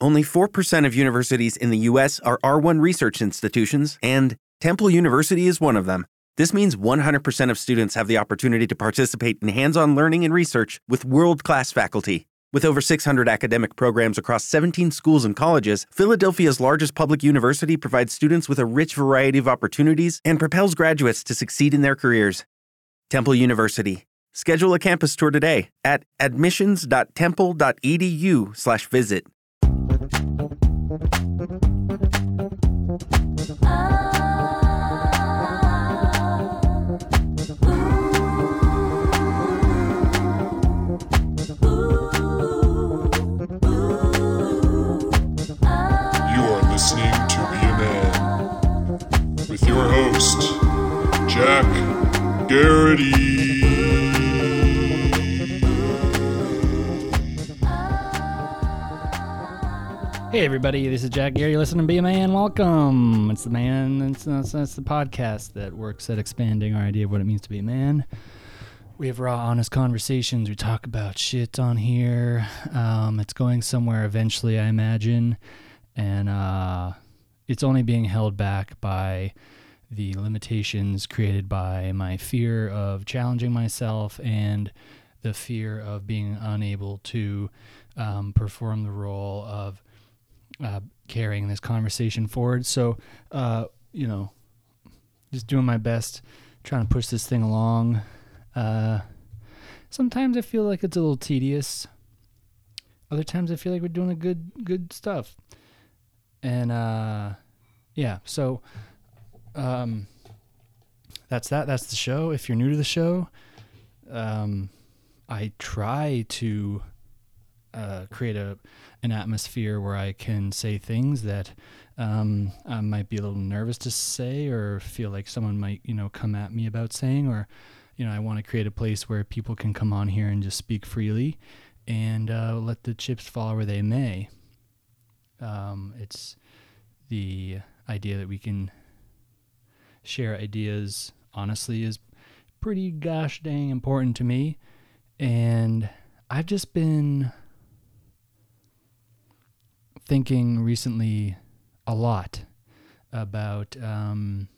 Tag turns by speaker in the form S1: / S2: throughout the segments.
S1: Only 4% of universities in the U.S. are R1 research institutions, and Temple University is one of them. This means 100% of students have the opportunity to participate in hands on learning and research with world class faculty. With over 600 academic programs across 17 schools and colleges, Philadelphia's largest public university provides students with a rich variety of opportunities and propels graduates to succeed in their careers. Temple University. Schedule a campus tour today at admissions.temple.edu/visit.
S2: with your host, Jack Garrity.
S3: Hey everybody, this is Jack Garrity. Listen to Be a Man. Welcome. It's the man. It's, it's, it's the podcast that works at expanding our idea of what it means to be a man. We have raw, honest conversations. We talk about shit on here. Um, it's going somewhere eventually, I imagine, and uh, it's only being held back by the limitations created by my fear of challenging myself and the fear of being unable to um, perform the role of uh, carrying this conversation forward. So, uh, you know, just doing my best, trying to push this thing along. Uh, sometimes I feel like it's a little tedious. Other times I feel like we're doing a good, good stuff. And uh, yeah, so um, that's that. That's the show. If you're new to the show, um, I try to uh, create a an atmosphere where I can say things that um, I might be a little nervous to say or feel like someone might you know come at me about saying or you know I want to create a place where people can come on here and just speak freely and uh, let the chips fall where they may. Um, it's the idea that we can share ideas honestly is pretty gosh dang important to me and I've just been thinking recently a lot about um,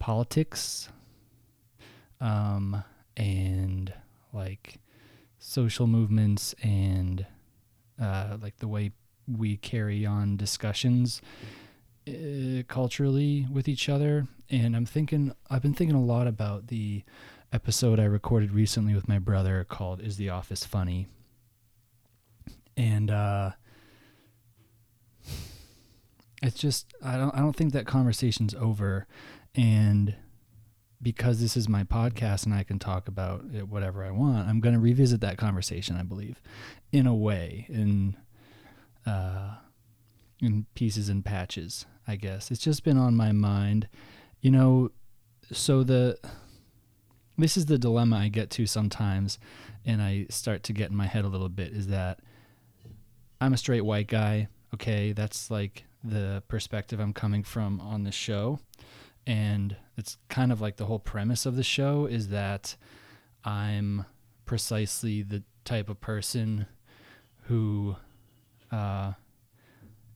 S3: politics um, and like social movements and uh, like the way we carry on discussions uh, culturally with each other. And I'm thinking, I've been thinking a lot about the episode I recorded recently with my brother called "Is the Office Funny?" And uh, it's just I don't I don't think that conversation's over, and because this is my podcast and I can talk about it whatever I want, I'm going to revisit that conversation. I believe, in a way, in uh, in pieces and patches. I guess it's just been on my mind, you know. So the this is the dilemma I get to sometimes, and I start to get in my head a little bit. Is that I'm a straight white guy. Okay, that's like the perspective I'm coming from on the show. And it's kind of like the whole premise of the show is that I'm precisely the type of person who uh,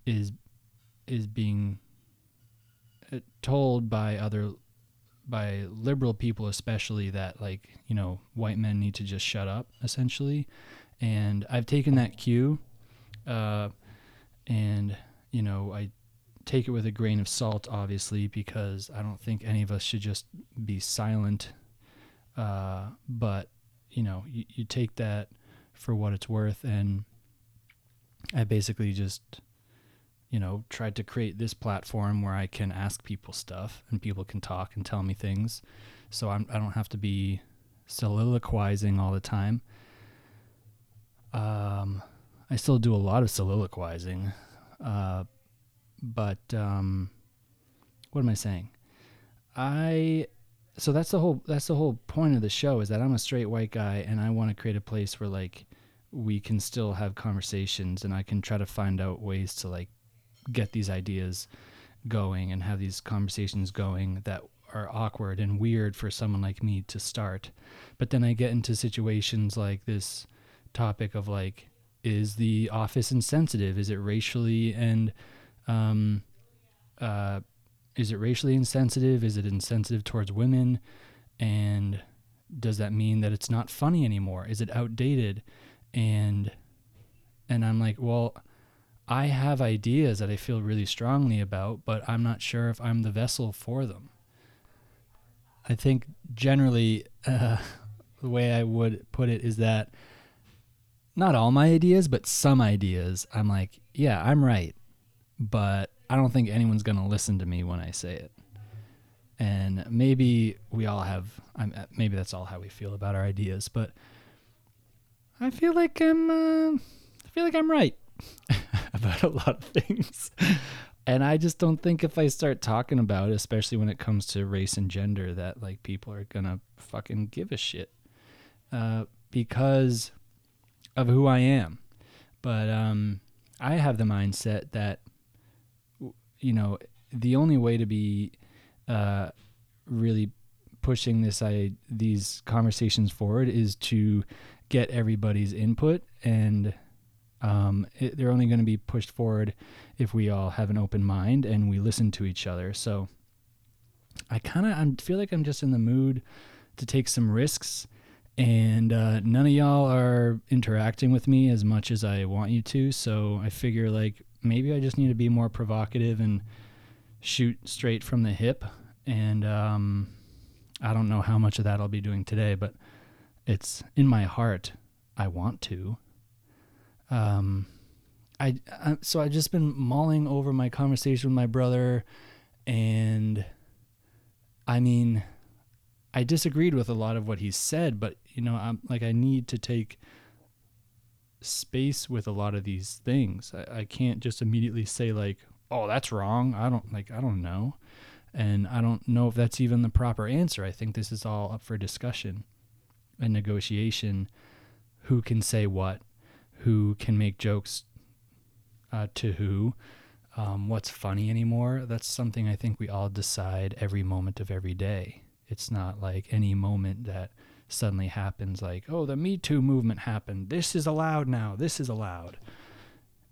S3: is is being uh, told by other by liberal people especially that like you know white men need to just shut up essentially and i've taken that cue uh, and you know, I take it with a grain of salt, obviously, because I don't think any of us should just be silent. Uh, but you know, you, you take that for what it's worth, and I basically just, you know, tried to create this platform where I can ask people stuff and people can talk and tell me things, so I'm, I don't have to be soliloquizing all the time. Um, I still do a lot of soliloquizing, uh, but um, what am I saying? I so that's the whole that's the whole point of the show is that I'm a straight white guy and I want to create a place where like we can still have conversations and I can try to find out ways to like get these ideas going and have these conversations going that are awkward and weird for someone like me to start. But then I get into situations like this topic of like is the office insensitive? Is it racially and um uh is it racially insensitive? Is it insensitive towards women? And does that mean that it's not funny anymore? Is it outdated? And and I'm like, well, I have ideas that I feel really strongly about, but I'm not sure if I'm the vessel for them. I think generally uh, the way I would put it is that not all my ideas, but some ideas, I'm like, yeah, I'm right, but I don't think anyone's going to listen to me when I say it. And maybe we all have, I'm, uh, maybe that's all how we feel about our ideas, but I feel like I'm, uh, I feel like I'm right about a lot of things. and I just don't think if I start talking about it, especially when it comes to race and gender, that like people are gonna fucking give a shit uh, because of who I am. But um, I have the mindset that you know, the only way to be uh, really pushing this I these conversations forward is to get everybody's input and um, it, they're only going to be pushed forward if we all have an open mind and we listen to each other. So I kind of feel like I'm just in the mood to take some risks, and uh, none of y'all are interacting with me as much as I want you to. So I figure like maybe I just need to be more provocative and shoot straight from the hip. And um, I don't know how much of that I'll be doing today, but it's in my heart. I want to. Um, I, I so I've just been mulling over my conversation with my brother, and I mean, I disagreed with a lot of what he said, but you know, I'm like I need to take space with a lot of these things. I, I can't just immediately say like, "Oh, that's wrong." I don't like. I don't know, and I don't know if that's even the proper answer. I think this is all up for discussion and negotiation. Who can say what? Who can make jokes uh, to who? Um, what's funny anymore? That's something I think we all decide every moment of every day. It's not like any moment that suddenly happens like, oh, the Me Too movement happened. This is allowed now. This is allowed.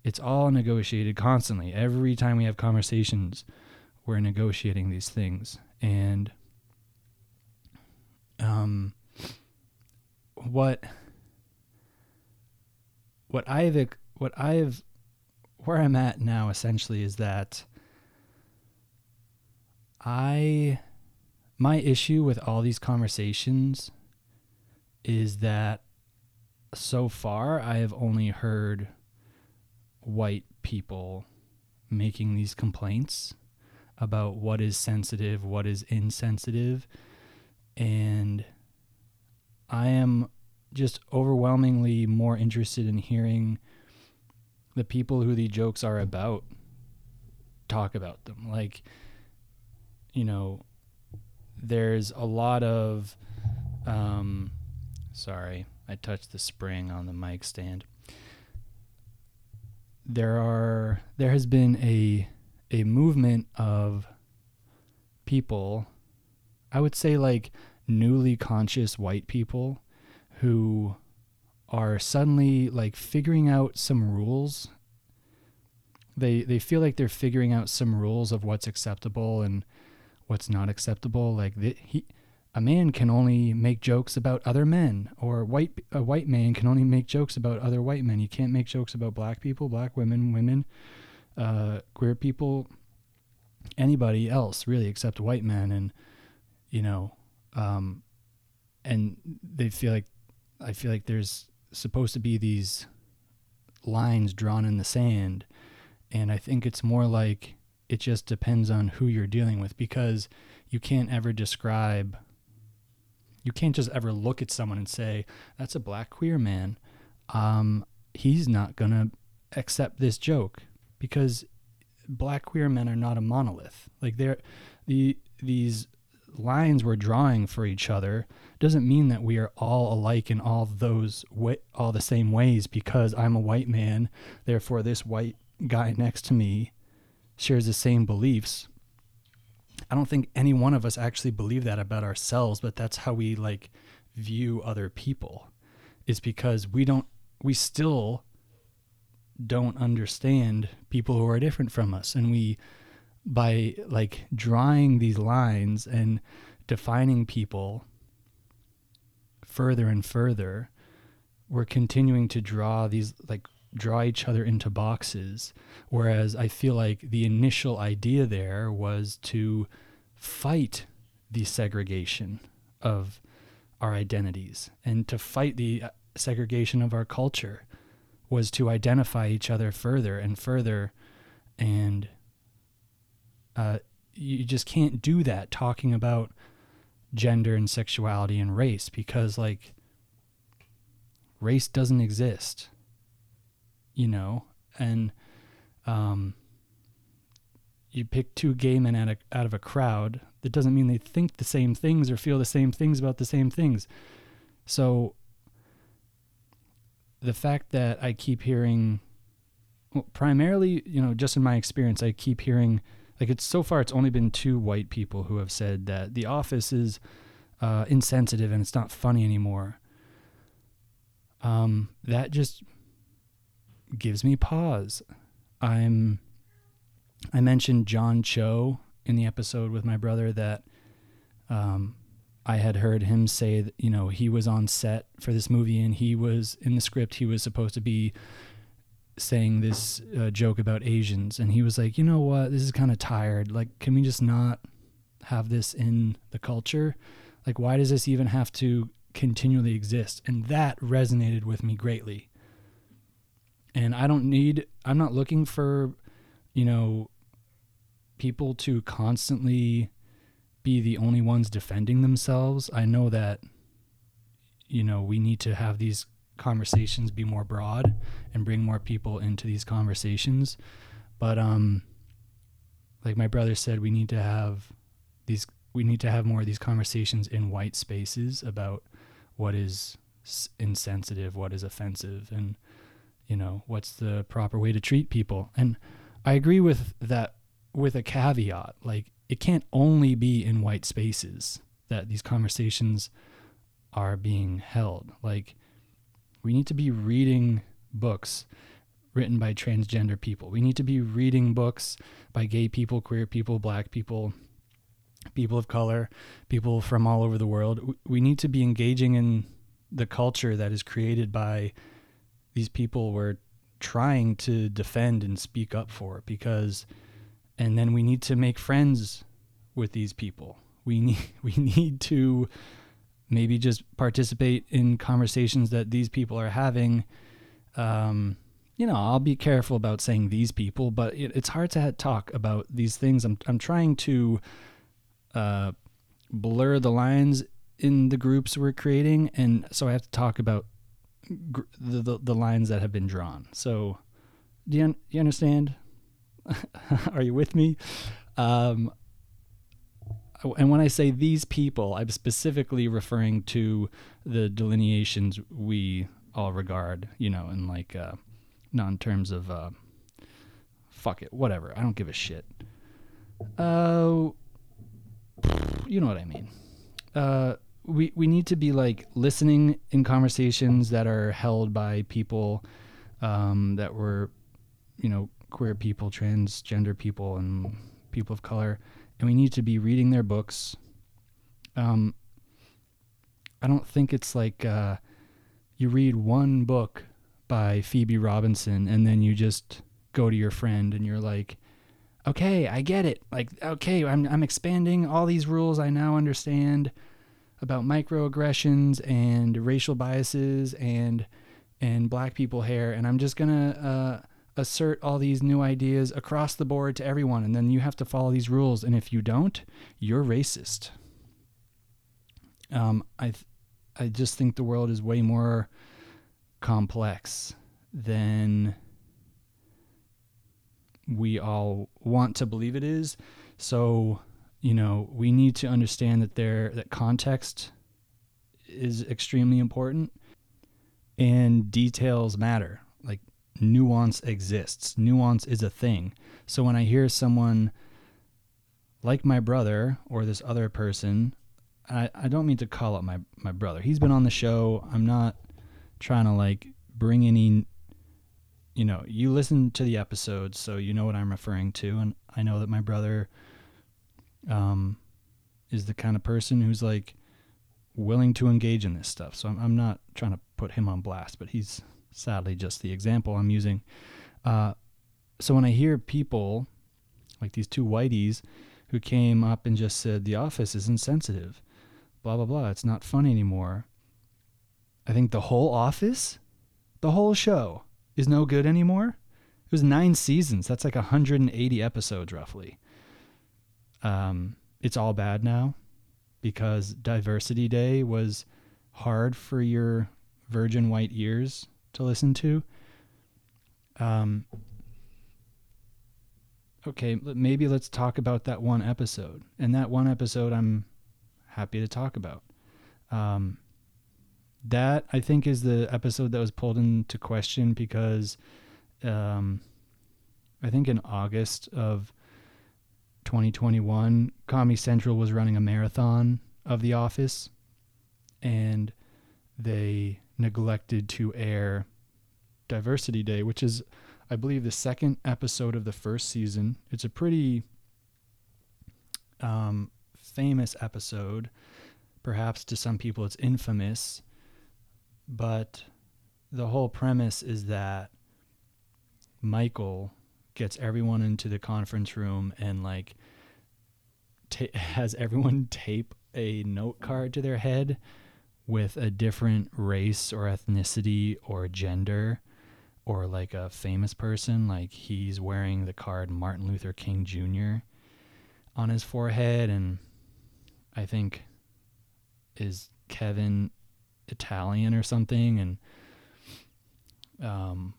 S3: It's all negotiated constantly. Every time we have conversations, we're negotiating these things. And um, what what I've what I've where I'm at now essentially is that I my issue with all these conversations is that so far I have only heard white people making these complaints about what is sensitive, what is insensitive, and I am just overwhelmingly more interested in hearing the people who the jokes are about talk about them. Like, you know, there's a lot of um, Sorry, I touched the spring on the mic stand. There are there has been a a movement of people, I would say like newly conscious white people who are suddenly like figuring out some rules. They they feel like they're figuring out some rules of what's acceptable and what's not acceptable. Like the, he a man can only make jokes about other men or white a white man can only make jokes about other white men. You can't make jokes about black people, black women, women, uh, queer people, anybody else really except white men and you know um, and they feel like I feel like there's supposed to be these lines drawn in the sand and I think it's more like it just depends on who you're dealing with because you can't ever describe you can't just ever look at someone and say that's a black queer man um, he's not going to accept this joke because black queer men are not a monolith. Like they're the these lines we're drawing for each other doesn't mean that we are all alike in all those all the same ways because I'm a white man, therefore this white guy next to me shares the same beliefs. I don't think any one of us actually believe that about ourselves, but that's how we like view other people. Is because we don't we still don't understand people who are different from us and we by like drawing these lines and defining people further and further we're continuing to draw these like draw each other into boxes. Whereas i feel like the initial idea there was to fight the segregation of our identities. And to fight the uh, segregation of our culture was to identify each other further and further. And uh, you just can't do that talking about gender and sexuality and race because like race doesn't exist you know and um you pick two gay men out of, out of a crowd that doesn't mean they think the same things or feel the same things about the same things so the fact that I keep hearing, well, primarily, you know, just in my experience, I keep hearing, like, it's so far, it's only been two white people who have said that The Office is uh, insensitive and it's not funny anymore. Um, that just gives me pause. I'm, I mentioned John Cho in the episode with my brother that, um, I had heard him say that, you know, he was on set for this movie and he was in the script, he was supposed to be saying this uh, joke about Asians. And he was like, you know what? This is kind of tired. Like, can we just not have this in the culture? Like, why does this even have to continually exist? And that resonated with me greatly. And I don't need, I'm not looking for, you know, people to constantly be the only ones defending themselves. I know that you know, we need to have these conversations be more broad and bring more people into these conversations. But um like my brother said we need to have these we need to have more of these conversations in white spaces about what is insensitive, what is offensive and you know, what's the proper way to treat people. And I agree with that with a caveat. Like it can't only be in white spaces that these conversations are being held. Like, we need to be reading books written by transgender people. We need to be reading books by gay people, queer people, black people, people of color, people from all over the world. We need to be engaging in the culture that is created by these people we're trying to defend and speak up for because and then we need to make friends with these people. We need we need to maybe just participate in conversations that these people are having. Um, you know, I'll be careful about saying these people, but it, it's hard to talk about these things. I'm I'm trying to uh, blur the lines in the groups we're creating, and so I have to talk about gr- the, the, the lines that have been drawn. So, do you, do you understand? Are you with me? Um, and when I say these people, I'm specifically referring to the delineations we all regard, you know, in like, uh, not in terms of, uh, fuck it, whatever. I don't give a shit. Uh, you know what I mean. Uh, we we need to be like listening in conversations that are held by people um, that were, you know, queer people, transgender people, and people of color, and we need to be reading their books. Um, I don't think it's like uh, you read one book by Phoebe Robinson and then you just go to your friend and you're like, okay, I get it. Like, okay, I'm, I'm expanding all these rules I now understand about microaggressions and racial biases and and black people hair and I'm just gonna uh, assert all these new ideas across the board to everyone, and then you have to follow these rules. And if you don't, you're racist. Um, I, th- I just think the world is way more complex than we all want to believe it is. So, you know, we need to understand that there that context is extremely important and details matter. Like nuance exists. Nuance is a thing. So when I hear someone like my brother or this other person, I, I don't mean to call out my, my brother. He's been on the show. I'm not trying to like bring any you know, you listen to the episodes, so you know what I'm referring to, and I know that my brother um is the kind of person who's like willing to engage in this stuff. So I'm, I'm not trying to put him on blast, but he's sadly just the example I'm using. Uh, so when I hear people like these two whiteys who came up and just said the office is insensitive, blah blah blah, it's not funny anymore. I think the whole office, the whole show is no good anymore. It was nine seasons. That's like 180 episodes roughly. Um, it's all bad now because Diversity Day was hard for your virgin white ears to listen to. Um, okay, maybe let's talk about that one episode. And that one episode, I'm happy to talk about. Um, that I think is the episode that was pulled into question because um, I think in August of 2021, Comedy Central was running a marathon of The Office, and they neglected to air Diversity Day, which is, I believe, the second episode of the first season. It's a pretty um, famous episode. Perhaps to some people, it's infamous but the whole premise is that Michael gets everyone into the conference room and like ta- has everyone tape a note card to their head with a different race or ethnicity or gender or like a famous person like he's wearing the card Martin Luther King Jr. on his forehead and I think is Kevin Italian or something, and um,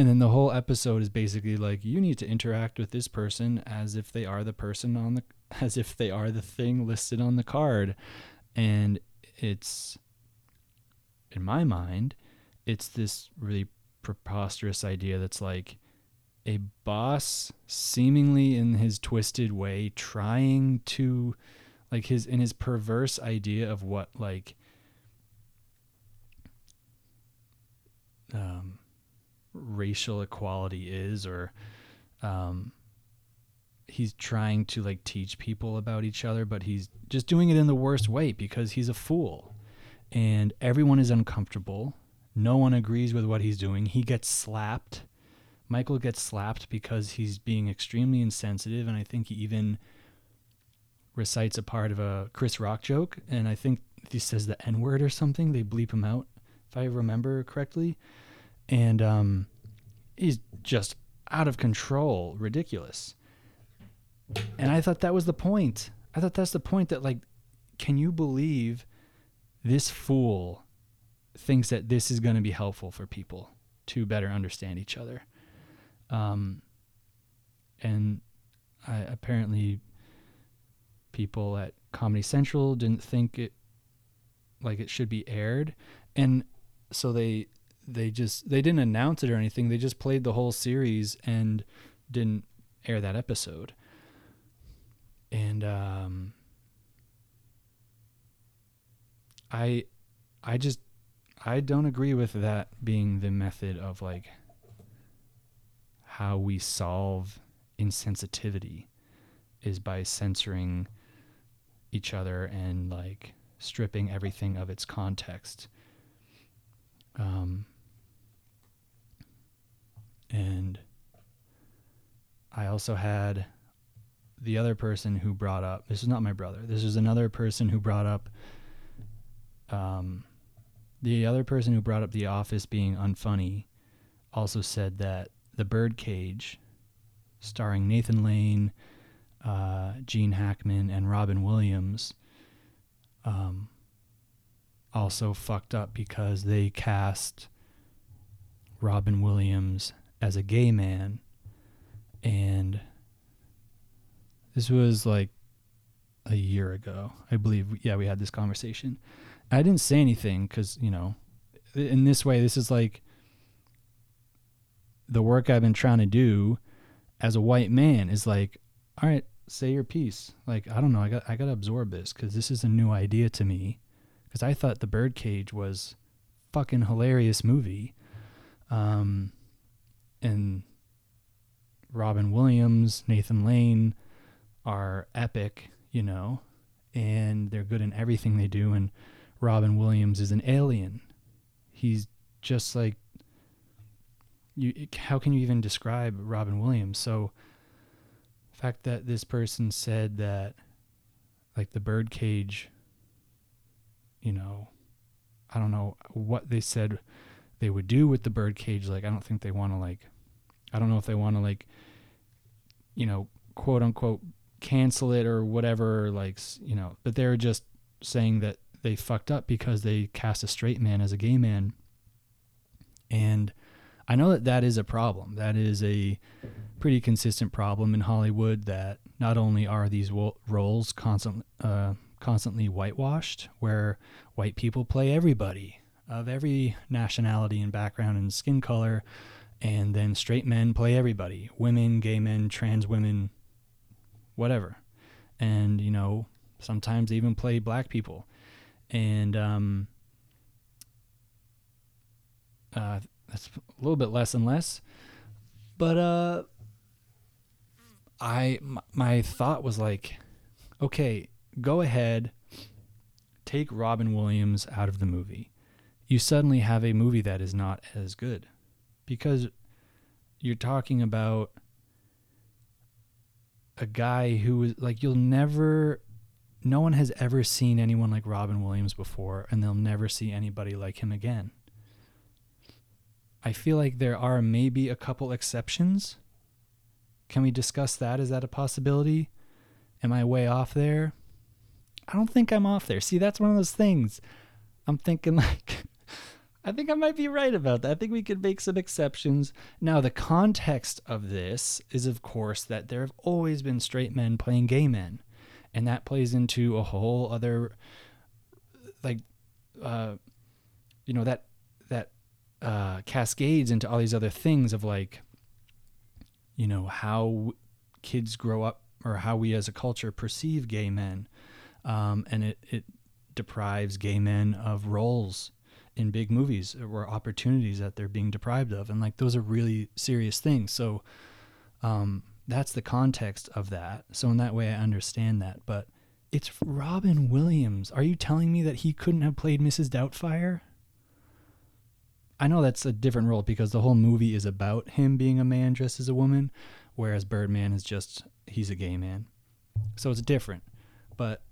S3: and then the whole episode is basically like you need to interact with this person as if they are the person on the as if they are the thing listed on the card, and it's in my mind, it's this really preposterous idea that's like a boss seemingly in his twisted way trying to like his in his perverse idea of what like um, racial equality is or um, he's trying to like teach people about each other but he's just doing it in the worst way because he's a fool and everyone is uncomfortable no one agrees with what he's doing he gets slapped michael gets slapped because he's being extremely insensitive and i think he even recites a part of a Chris Rock joke, and I think he says the N word or something. They bleep him out, if I remember correctly. And um, he's just out of control, ridiculous. And I thought that was the point. I thought that's the point that, like, can you believe this fool thinks that this is going to be helpful for people to better understand each other? Um, and I apparently people at Comedy Central didn't think it like it should be aired and so they they just they didn't announce it or anything they just played the whole series and didn't air that episode and um i i just i don't agree with that being the method of like how we solve insensitivity is by censoring each other and like stripping everything of its context. Um, and I also had the other person who brought up this is not my brother. This is another person who brought up um, the other person who brought up The Office being unfunny also said that The Birdcage, starring Nathan Lane, uh, Gene Hackman and Robin Williams um, also fucked up because they cast Robin Williams as a gay man. And this was like a year ago, I believe. Yeah, we had this conversation. I didn't say anything because, you know, in this way, this is like the work I've been trying to do as a white man is like, all right, say your piece. Like, I don't know, I got I got to absorb this cuz this is a new idea to me cuz I thought The Birdcage was fucking hilarious movie. Um and Robin Williams, Nathan Lane are epic, you know, and they're good in everything they do and Robin Williams is an alien. He's just like you how can you even describe Robin Williams? So the fact that this person said that like the birdcage you know I don't know what they said they would do with the birdcage like I don't think they want to like I don't know if they want to like you know quote unquote cancel it or whatever like you know but they're just saying that they fucked up because they cast a straight man as a gay man and I know that that is a problem. That is a pretty consistent problem in Hollywood. That not only are these roles constant, uh, constantly whitewashed, where white people play everybody of every nationality and background and skin color, and then straight men play everybody women, gay men, trans women, whatever. And, you know, sometimes they even play black people. And, um, uh, that's a little bit less and less. But uh I my, my thought was like, okay, go ahead, take Robin Williams out of the movie. You suddenly have a movie that is not as good because you're talking about a guy who is like you'll never no one has ever seen anyone like Robin Williams before and they'll never see anybody like him again. I feel like there are maybe a couple exceptions. Can we discuss that? Is that a possibility? Am I way off there? I don't think I'm off there. See, that's one of those things. I'm thinking like I think I might be right about that. I think we could make some exceptions. Now, the context of this is, of course, that there have always been straight men playing gay men. And that plays into a whole other, like, uh, you know, that that uh, cascades into all these other things of like, you know, how kids grow up or how we as a culture perceive gay men. Um, and it, it deprives gay men of roles in big movies or opportunities that they're being deprived of. And like, those are really serious things. So, um, that's the context of that. So in that way, I understand that. But it's Robin Williams. Are you telling me that he couldn't have played Mrs. Doubtfire? I know that's a different role because the whole movie is about him being a man dressed as a woman, whereas Birdman is just he's a gay man. So it's different. But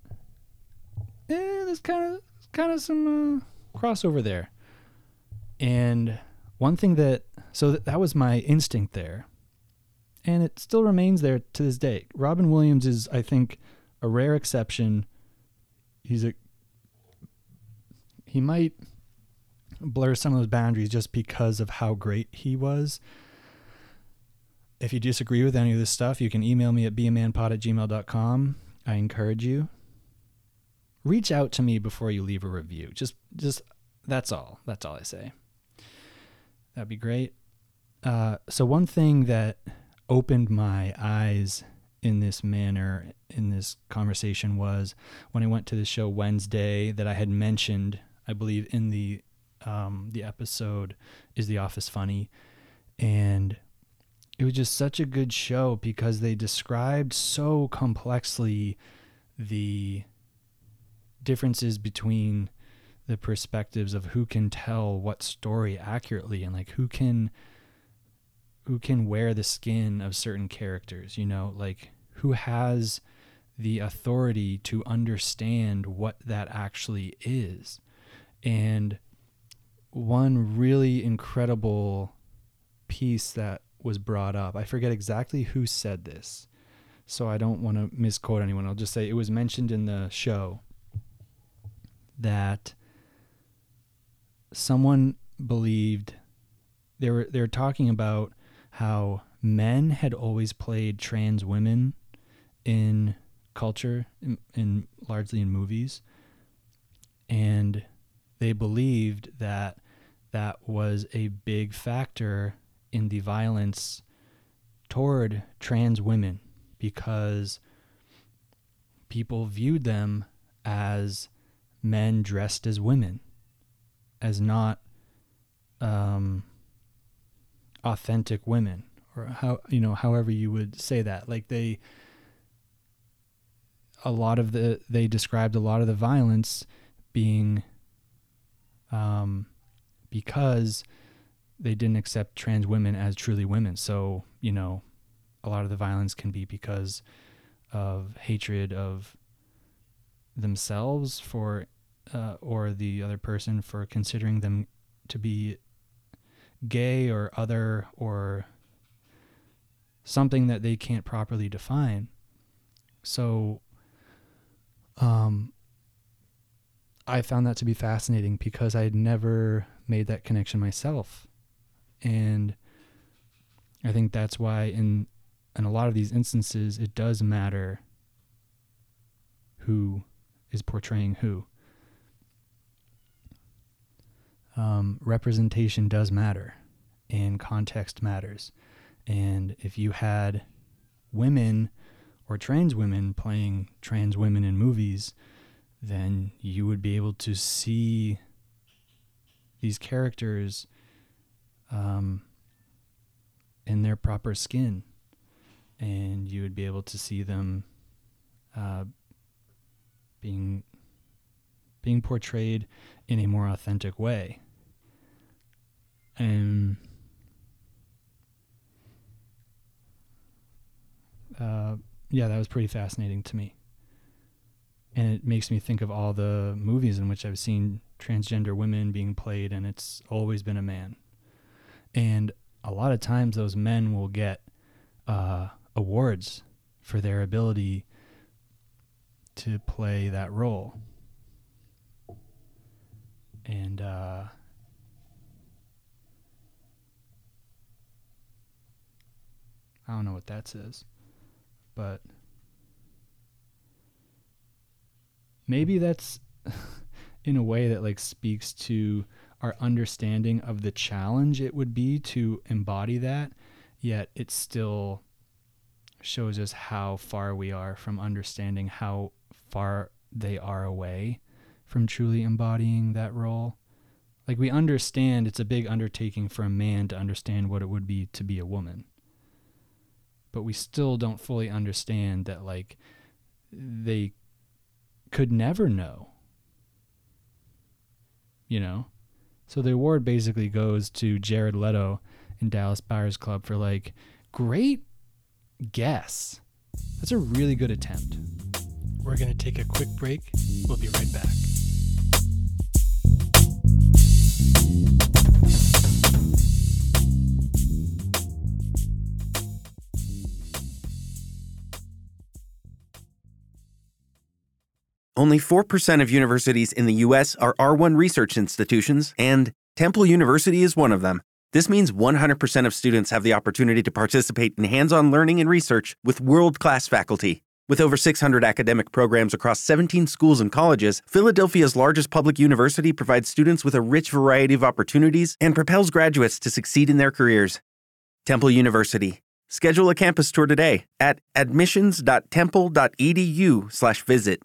S3: eh, there's kind of kind of some uh, crossover there. And one thing that so that, that was my instinct there. And it still remains there to this day. Robin Williams is I think a rare exception. He's a he might blur some of those boundaries just because of how great he was. If you disagree with any of this stuff, you can email me at beamanpod at gmail.com. I encourage you. Reach out to me before you leave a review. Just just that's all. That's all I say. That'd be great. Uh, so one thing that opened my eyes in this manner in this conversation was when I went to the show Wednesday that I had mentioned, I believe in the um, the episode is The Office Funny, and it was just such a good show because they described so complexly the differences between the perspectives of who can tell what story accurately and like who can who can wear the skin of certain characters you know like who has the authority to understand what that actually is and one really incredible piece that was brought up. I forget exactly who said this, so I don't want to misquote anyone. I'll just say it was mentioned in the show that someone believed they were they were talking about how men had always played trans women in culture in, in largely in movies and they believed that that was a big factor in the violence toward trans women because people viewed them as men dressed as women, as not um, authentic women, or how you know, however you would say that. Like they, a lot of the they described a lot of the violence being um, because they didn't accept trans women as truly women. So, you know, a lot of the violence can be because of hatred of themselves for uh, or the other person for considering them to be gay or other or something that they can't properly define. So um I found that to be fascinating because I had never made that connection myself. And I think that's why in in a lot of these instances it does matter who is portraying who. Um, representation does matter and context matters. And if you had women or trans women playing trans women in movies, then you would be able to see these characters um, in their proper skin, and you would be able to see them uh, being being portrayed in a more authentic way. And uh, yeah, that was pretty fascinating to me and it makes me think of all the movies in which I've seen transgender women being played, and it's always been a man. And a lot of times, those men will get uh, awards for their ability to play that role. And uh, I don't know what that says, but. maybe that's in a way that like speaks to our understanding of the challenge it would be to embody that yet it still shows us how far we are from understanding how far they are away from truly embodying that role like we understand it's a big undertaking for a man to understand what it would be to be a woman but we still don't fully understand that like they could never know. You know? So the award basically goes to Jared Leto in Dallas Buyers Club for like, great guess. That's a really good attempt. We're going to take a quick break. We'll be right back.
S1: Only 4% of universities in the U.S. are R1 research institutions, and Temple University is one of them. This means 100% of students have the opportunity to participate in hands on learning and research with world class faculty. With over 600 academic programs across 17 schools and colleges, Philadelphia's largest public university provides students with a rich variety of opportunities and propels graduates to succeed in their careers. Temple University. Schedule a campus tour today at admissions.temple.edu/visit.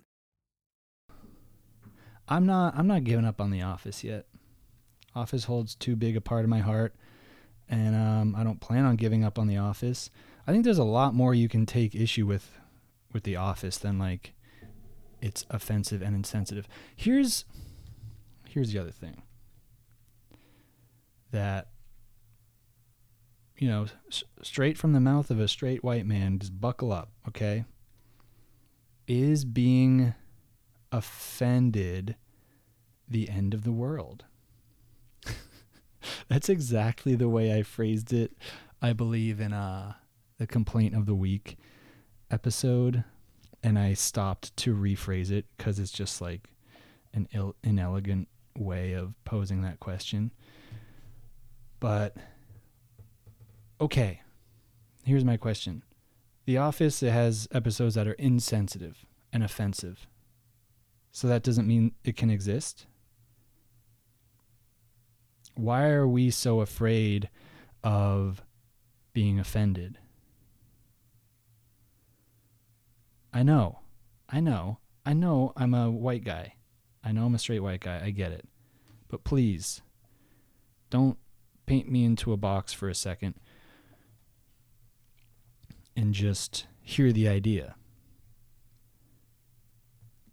S3: I'm not I'm not giving up on the office yet. Office holds too big a part of my heart, and um, I don't plan on giving up on the office. I think there's a lot more you can take issue with with the office then like it's offensive and insensitive. Here's here's the other thing that you know s- straight from the mouth of a straight white man just buckle up okay is being offended the end of the world. That's exactly the way I phrased it, I believe, in uh, the complaint of the week episode. And I stopped to rephrase it because it's just like an Ill- inelegant way of posing that question. But okay, here's my question. The Office it has episodes that are insensitive and offensive. So that doesn't mean it can exist? Why are we so afraid of being offended? I know. I know. I know I'm a white guy. I know I'm a straight white guy. I get it. But please, don't paint me into a box for a second and just hear the idea.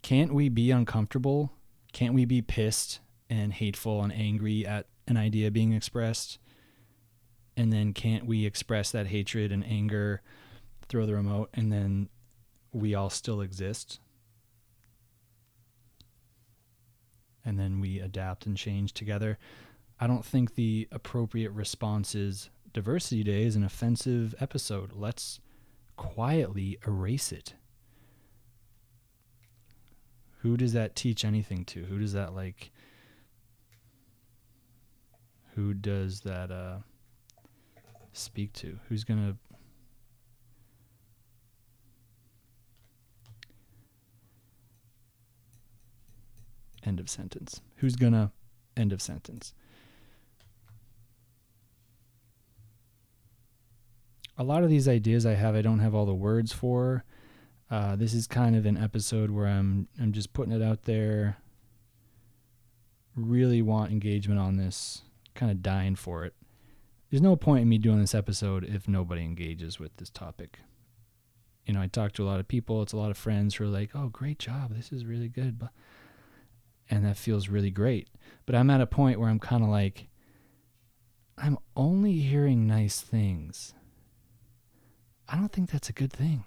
S3: Can't we be uncomfortable? Can't we be pissed and hateful and angry at an idea being expressed? And then can't we express that hatred and anger, throw the remote, and then we all still exist? And then we adapt and change together. I don't think the appropriate response is Diversity Day is an offensive episode. Let's quietly erase it. Who does that teach anything to? Who does that like who does that uh speak to? Who's going to End of sentence. Who's to end of sentence? a lot of these ideas I have, I don't have all the words for. Uh, this is kind of an episode where I'm I'm just putting it out there. Really want engagement on this. Kind of dying for it. There's no point in me doing this episode if nobody engages with this topic. You know, I talk to a lot of people. It's a lot of friends who are like, "Oh, great job! This is really good," but and that feels really great. But I'm at a point where I'm kind of like, I'm only hearing nice things I don't think that's a good thing.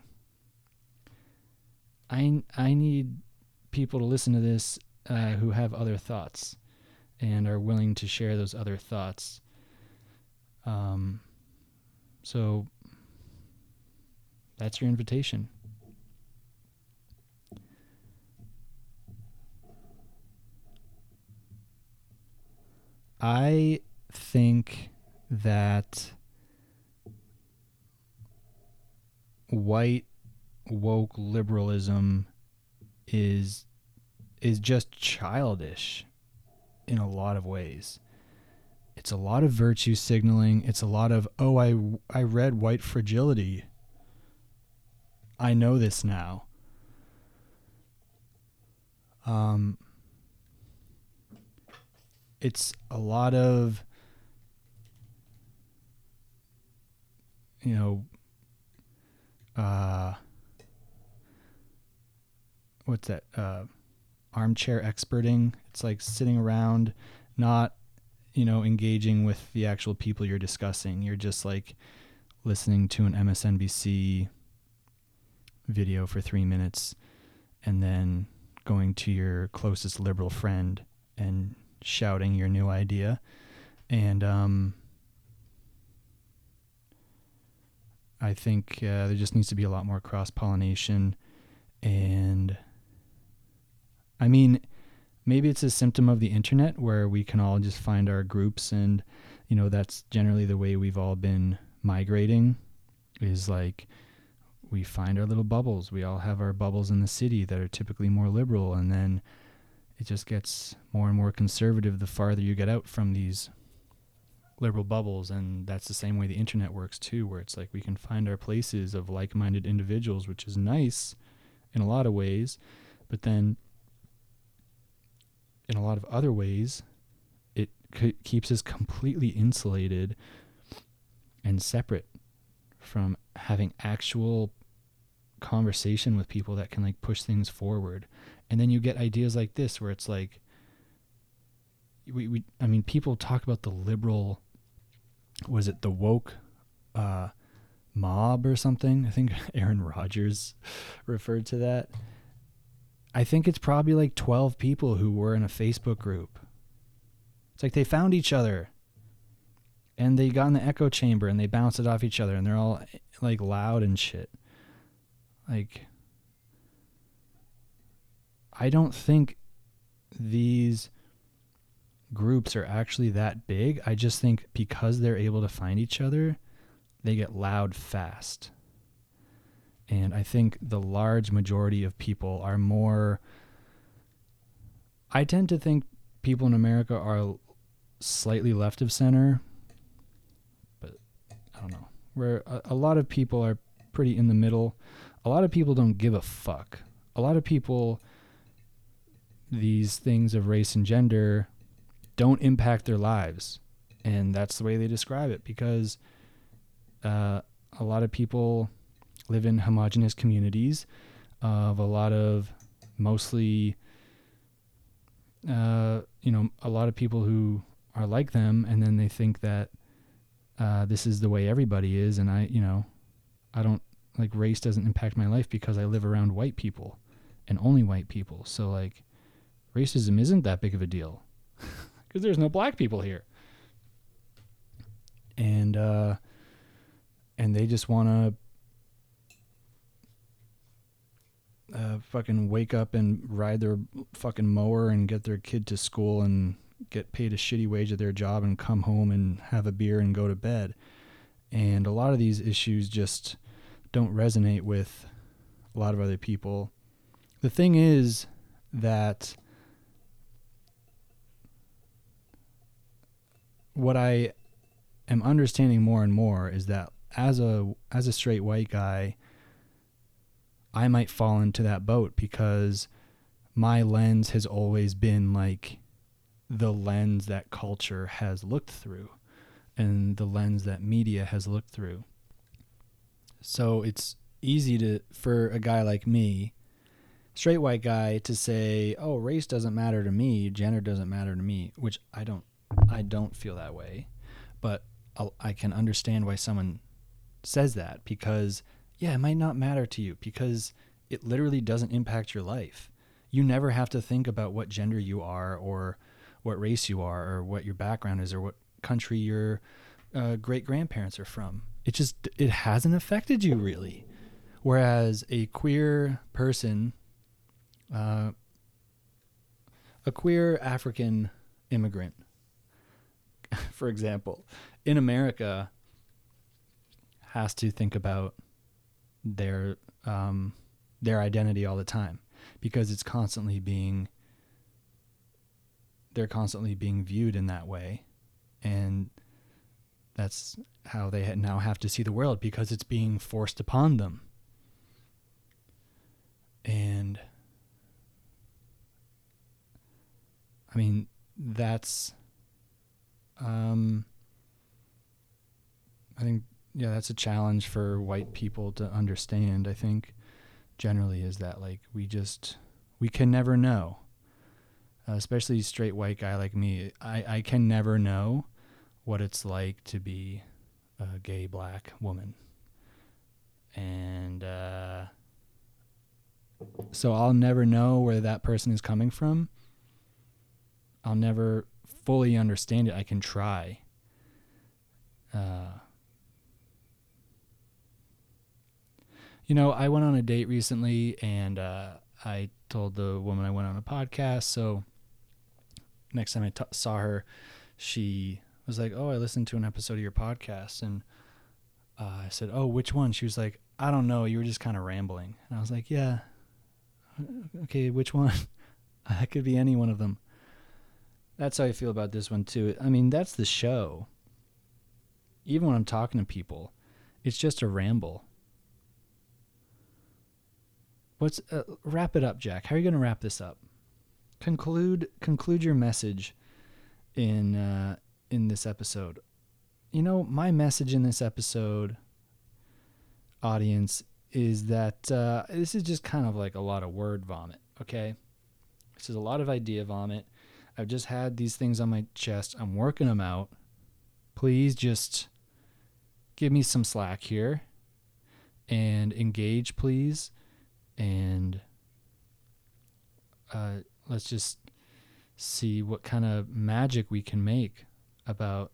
S3: I I need people to listen to this uh, who have other thoughts and are willing to share those other thoughts. Um, so that's your invitation. I think that white woke liberalism is is just childish in a lot of ways. It's a lot of virtue signaling. It's a lot of oh I I read white fragility. I know this now. Um it's a lot of you know uh, what's that? Uh, armchair experting. It's like sitting around, not you know engaging with the actual people you're discussing. You're just like listening to an MSNBC video for three minutes, and then going to your closest liberal friend and shouting your new idea, and um, I think uh, there just needs to be a lot more cross pollination. And I mean, maybe it's a symptom of the internet where we can all just find our groups, and, you know, that's generally the way we've all been migrating is like we find our little bubbles. We all have our bubbles in the city that are typically more liberal, and then it just gets more and more conservative the farther you get out from these liberal bubbles and that's the same way the internet works too where it's like we can find our places of like-minded individuals which is nice in a lot of ways but then in a lot of other ways it c- keeps us completely insulated and separate from having actual conversation with people that can like push things forward and then you get ideas like this where it's like we, we I mean people talk about the liberal was it the woke uh, mob or something? I think Aaron Rodgers referred to that. I think it's probably like 12 people who were in a Facebook group. It's like they found each other and they got in the echo chamber and they bounced it off each other and they're all like loud and shit. Like, I don't think these groups are actually that big. I just think because they're able to find each other, they get loud fast. And I think the large majority of people are more. I tend to think people in America are slightly left of center, but I don't know. Where a, a lot of people are pretty in the middle. A lot of people don't give a fuck. A lot of people, these things of race and gender don't impact their lives. And that's the way they describe it because uh, a lot of people live in homogenous communities of a lot of mostly, uh, you know, a lot of people who are like them, and then they think that uh, this is the way everybody is, and I, you know, I don't like race doesn't impact my life because I live around white people and only white people. So like, racism isn't that big of a deal because there's no black people here, and uh, and they just want to uh, fucking wake up and ride their fucking mower and get their kid to school and get paid a shitty wage at their job and come home and have a beer and go to bed. And a lot of these issues just don't resonate with a lot of other people. The thing is that what I am understanding more and more is that as a as a straight white guy, I might fall into that boat because my lens has always been like the lens that culture has looked through and the lens that media has looked through. So it's easy to for a guy like me, straight white guy to say, "Oh, race doesn't matter to me, gender doesn't matter to me," which I don't I don't feel that way. But I'll, I can understand why someone says that because yeah, it might not matter to you because it literally doesn't impact your life. You never have to think about what gender you are or what race you are or what your background is or what country your uh, great grandparents are from. It just it hasn't affected you really. Whereas a queer person, uh, a queer African immigrant, for example, in America, has to think about their um, their identity all the time because it's constantly being they're constantly being viewed in that way. And that's how they now have to see the world because it's being forced upon them. And i mean that's um i think yeah that's a challenge for white people to understand i think generally is that like we just we can never know uh, especially straight white guy like me, I, I can never know what it's like to be a gay black woman. And uh, so I'll never know where that person is coming from. I'll never fully understand it. I can try. Uh, you know, I went on a date recently and uh, I told the woman I went on a podcast. So next time I t- saw her, she was like, "Oh, I listened to an episode of your podcast," and uh, I said, "Oh, which one?" She was like, "I don't know. You were just kind of rambling." And I was like, "Yeah, okay, which one? that could be any one of them." That's how I feel about this one too. I mean, that's the show. Even when I'm talking to people, it's just a ramble. What's uh, wrap it up, Jack? How are you going to wrap this up? conclude conclude your message in uh, in this episode. You know, my message in this episode, audience, is that uh, this is just kind of like a lot of word vomit. Okay, this is a lot of idea vomit. I've just had these things on my chest. I'm working them out. Please just give me some slack here and engage, please. And uh, let's just see what kind of magic we can make about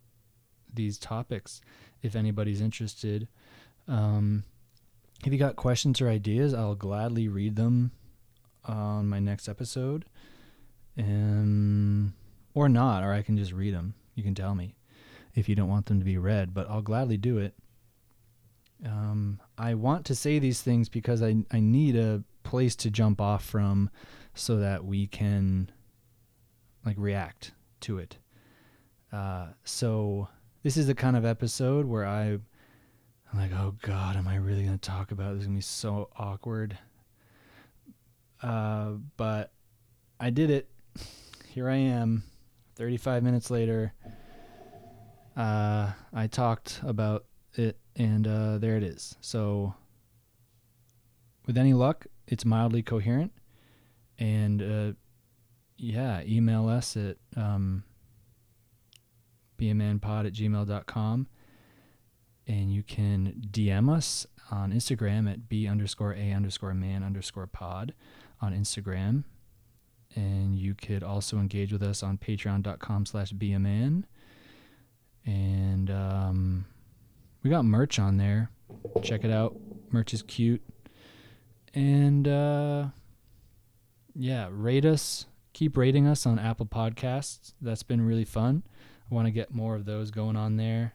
S3: these topics if anybody's interested. Um, if you got questions or ideas, I'll gladly read them on my next episode. Um, or not, or I can just read them. You can tell me if you don't want them to be read, but I'll gladly do it. I want to say these things because I I need a place to jump off from so that we can like react to it. Uh, so this is the kind of episode where I I'm like, oh God, am I really gonna talk about this? It's gonna be so awkward. Uh, but I did it. Here I am, 35 minutes later. Uh, I talked about it, and uh, there it is. So, with any luck, it's mildly coherent. And uh, yeah, email us at um, beamanpod at gmail.com and you can DM us on Instagram at b underscore a underscore man underscore pod on Instagram. And you could also engage with us on patreon.com slash man. And um, we got merch on there. Check it out. Merch is cute. And uh, yeah, rate us. Keep rating us on Apple Podcasts. That's been really fun. I want to get more of those going on there.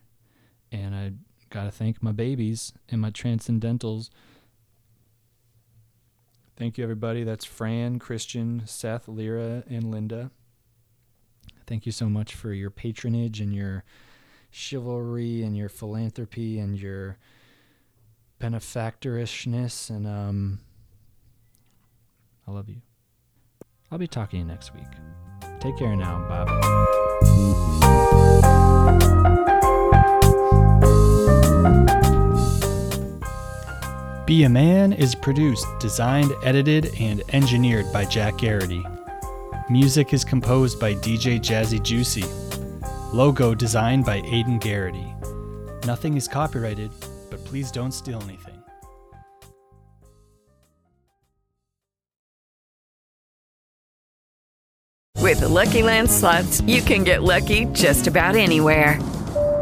S3: And I got to thank my babies and my transcendentals. Thank you, everybody. That's Fran, Christian, Seth, Lyra, and Linda. Thank you so much for your patronage and your chivalry and your philanthropy and your benefactorishness. And um, I love you. I'll be talking to you next week. Take care now. Bye Be a Man is produced, designed, edited, and engineered by Jack Garrity. Music is composed by DJ Jazzy Juicy. Logo designed by Aidan Garrity. Nothing is copyrighted, but please don't steal anything.
S4: With the Lucky Land slots, you can get lucky just about anywhere.